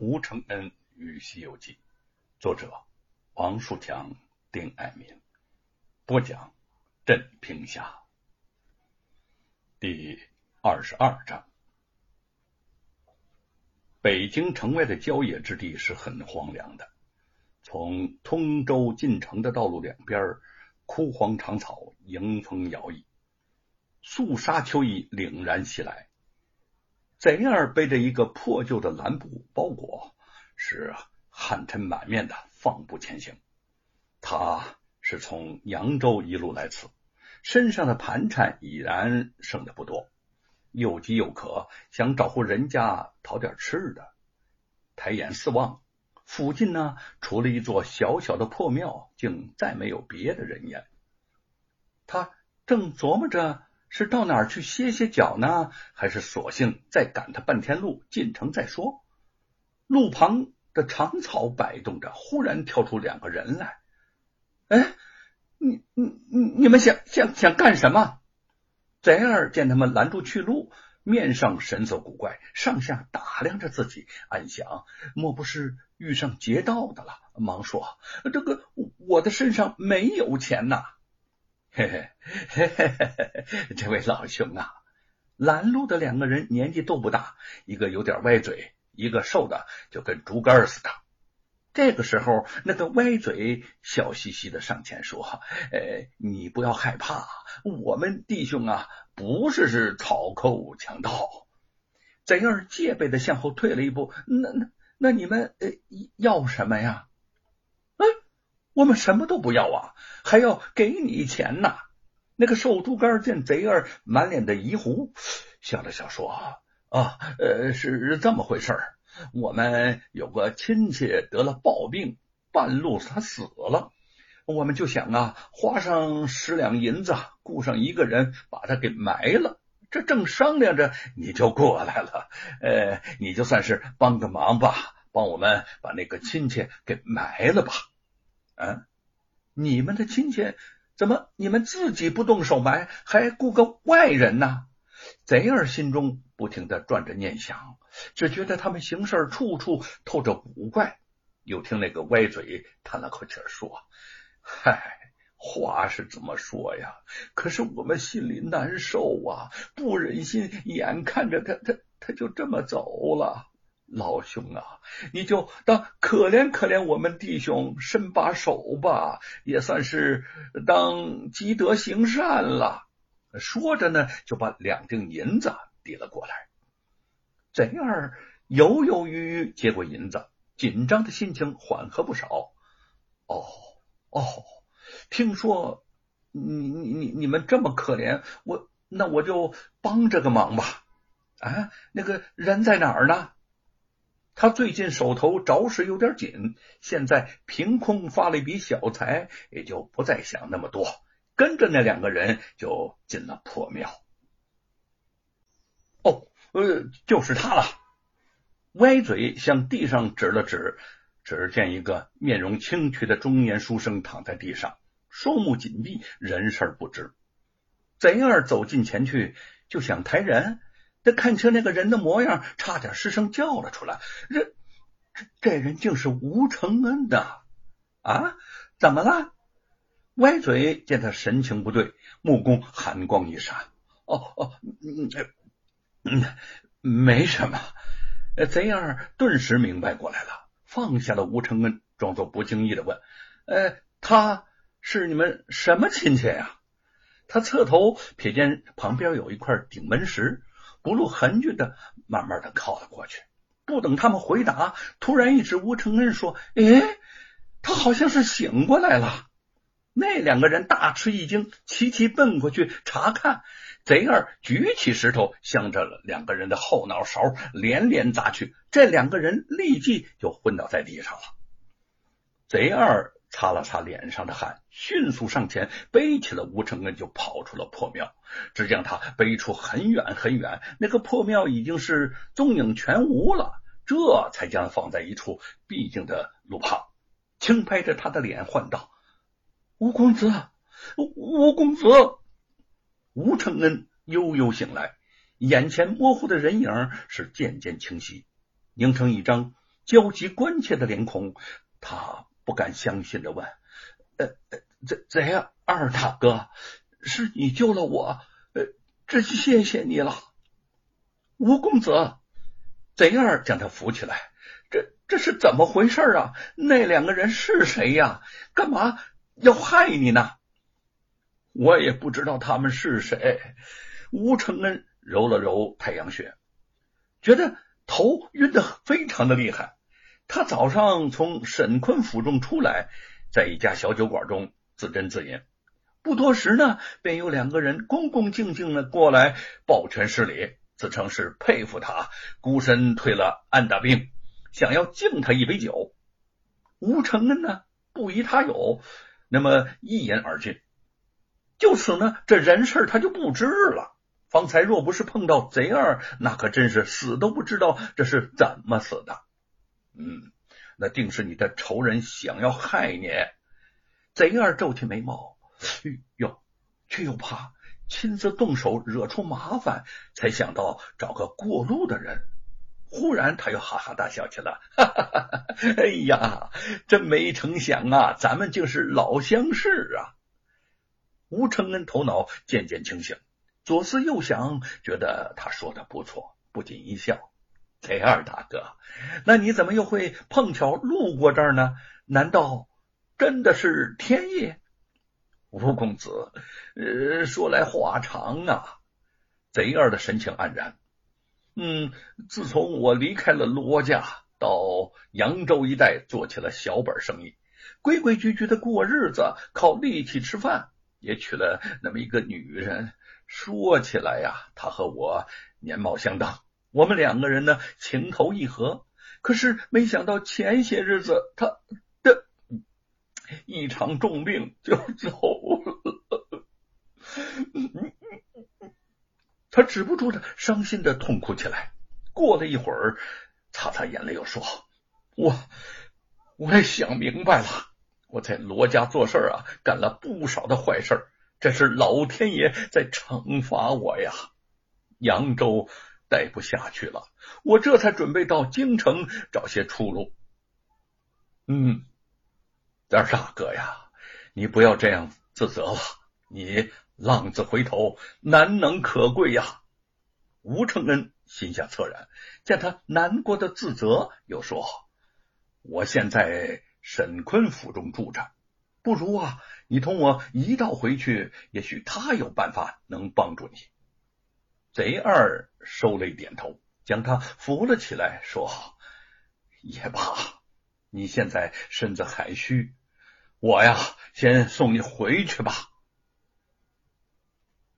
吴承恩与《西游记》，作者王树强、丁爱民，播讲镇平侠。第二十二章：北京城外的郊野之地是很荒凉的，从通州进城的道路两边，枯黄长草迎风摇曳，肃杀秋意凛然袭来。贼儿背着一个破旧的蓝布包裹，是汗尘满面的放步前行。他是从扬州一路来此，身上的盘缠已然剩的不多，又饥又渴，想找户人家讨点吃的。抬眼四望，附近呢，除了一座小小的破庙，竟再没有别的人烟。他正琢磨着。是到哪儿去歇歇脚呢？还是索性再赶他半天路进城再说？路旁的长草摆动着，忽然跳出两个人来。哎，你你你你们想想想干什么？贼儿见他们拦住去路，面上神色古怪，上下打量着自己，暗想：莫不是遇上劫道的了？忙说：“这个我的身上没有钱呐。”嘿嘿嘿嘿嘿嘿！这位老兄啊，拦路的两个人年纪都不大，一个有点歪嘴，一个瘦的就跟竹竿似的。这个时候，那个歪嘴笑嘻嘻的上前说：“呃，你不要害怕，我们弟兄啊，不是是草寇强盗。”贼儿戒备的向后退了一步：“那那那你们呃要什么呀？”我们什么都不要啊，还要给你钱呐！那个瘦猪肝见贼儿满脸的疑惑，笑了笑说：“啊，呃，是这么回事儿。我们有个亲戚得了暴病，半路他死了，我们就想啊，花上十两银子，雇上一个人把他给埋了。这正商量着，你就过来了。呃，你就算是帮个忙吧，帮我们把那个亲戚给埋了吧。”啊！你们的亲戚怎么你们自己不动手埋，还雇个外人呢？贼儿心中不停的转着念想，只觉得他们行事处处透着古怪。又听那个歪嘴叹了口气说：“嗨，话是这么说呀，可是我们心里难受啊，不忍心眼看着他他他就这么走了。”老兄啊，你就当可怜可怜我们弟兄，伸把手吧，也算是当积德行善了。说着呢，就把两锭银子递了过来。贼儿犹犹豫豫接过银子，紧张的心情缓和不少。哦哦，听说你你你你们这么可怜，我那我就帮这个忙吧。啊，那个人在哪儿呢？他最近手头着实有点紧，现在凭空发了一笔小财，也就不再想那么多，跟着那两个人就进了破庙。哦，呃，就是他了。歪嘴向地上指了指，只见一个面容清癯的中年书生躺在地上，双目紧闭，人事不知。贼儿走近前去，就想抬人。他看清那个人的模样，差点失声叫了出来：“这这这人竟是吴承恩的啊！怎么了？”歪嘴见他神情不对，目光寒光一闪：“哦哦，嗯嗯，没什么。”贼儿顿时明白过来了，放下了吴承恩，装作不经意的问：“呃，他是你们什么亲戚呀？”他侧头瞥见旁边有一块顶门石。不露痕迹的，慢慢的靠了过去。不等他们回答，突然一指吴承恩说：“哎，他好像是醒过来了。”那两个人大吃一惊，齐齐奔过去查看。贼二举起石头，向着两个人的后脑勺连连砸去，这两个人立即就昏倒在地上了。贼二。擦了擦脸上的汗，迅速上前背起了吴承恩，就跑出了破庙。只将他背出很远很远，那个破庙已经是踪影全无了。这才将放在一处僻静的路旁，轻拍着他的脸，唤道：“吴公子，吴公子！”吴承恩悠悠醒来，眼前模糊的人影是渐渐清晰，凝成一张焦急关切的脸孔，他不敢相信的问：“呃，贼贼二大哥，是你救了我，呃，真谢谢你了。”吴公子，贼二将他扶起来：“这这是怎么回事啊？那两个人是谁呀？干嘛要害你呢？”我也不知道他们是谁。吴承恩揉了揉太阳穴，觉得头晕的非常的厉害。他早上从沈坤府中出来，在一家小酒馆中自斟自饮。不多时呢，便有两个人恭恭敬敬的过来抱拳施礼，自称是佩服他孤身退了安大兵，想要敬他一杯酒。吴承恩呢，不疑他有，那么一饮而尽。就此呢，这人事他就不知了。方才若不是碰到贼二，那可真是死都不知道这是怎么死的。嗯，那定是你的仇人想要害你。贼二皱起眉毛，哟，却又怕亲自动手惹出麻烦，才想到找个过路的人。忽然，他又哈哈大笑起来，哈哈哈哈！哎呀，真没成想啊，咱们竟是老相识啊！吴承恩头脑渐渐清醒，左思右想，觉得他说的不错，不禁一笑。贼二大哥，那你怎么又会碰巧路过这儿呢？难道真的是天意？吴公子，呃，说来话长啊。贼二的神情黯然。嗯，自从我离开了罗家，到扬州一带做起了小本生意，规规矩矩的过日子，靠力气吃饭。也娶了那么一个女人，说起来呀，她和我年貌相当，我们两个人呢情投意合。可是没想到前些日子，他的一场重病就走了，他止不住的伤心的痛哭起来。过了一会儿，擦擦眼泪，又说：“我我也想明白了。”我在罗家做事啊，干了不少的坏事，这是老天爷在惩罚我呀！扬州待不下去了，我这才准备到京城找些出路。嗯，二大哥呀，你不要这样自责了，你浪子回头，难能可贵呀！吴承恩心下恻然，见他难过的自责，又说：“我现在……”沈坤府中住着，不如啊，你同我一道回去，也许他有办法能帮助你。雷二收泪点头，将他扶了起来，说：“也罢，你现在身子还虚，我呀，先送你回去吧。”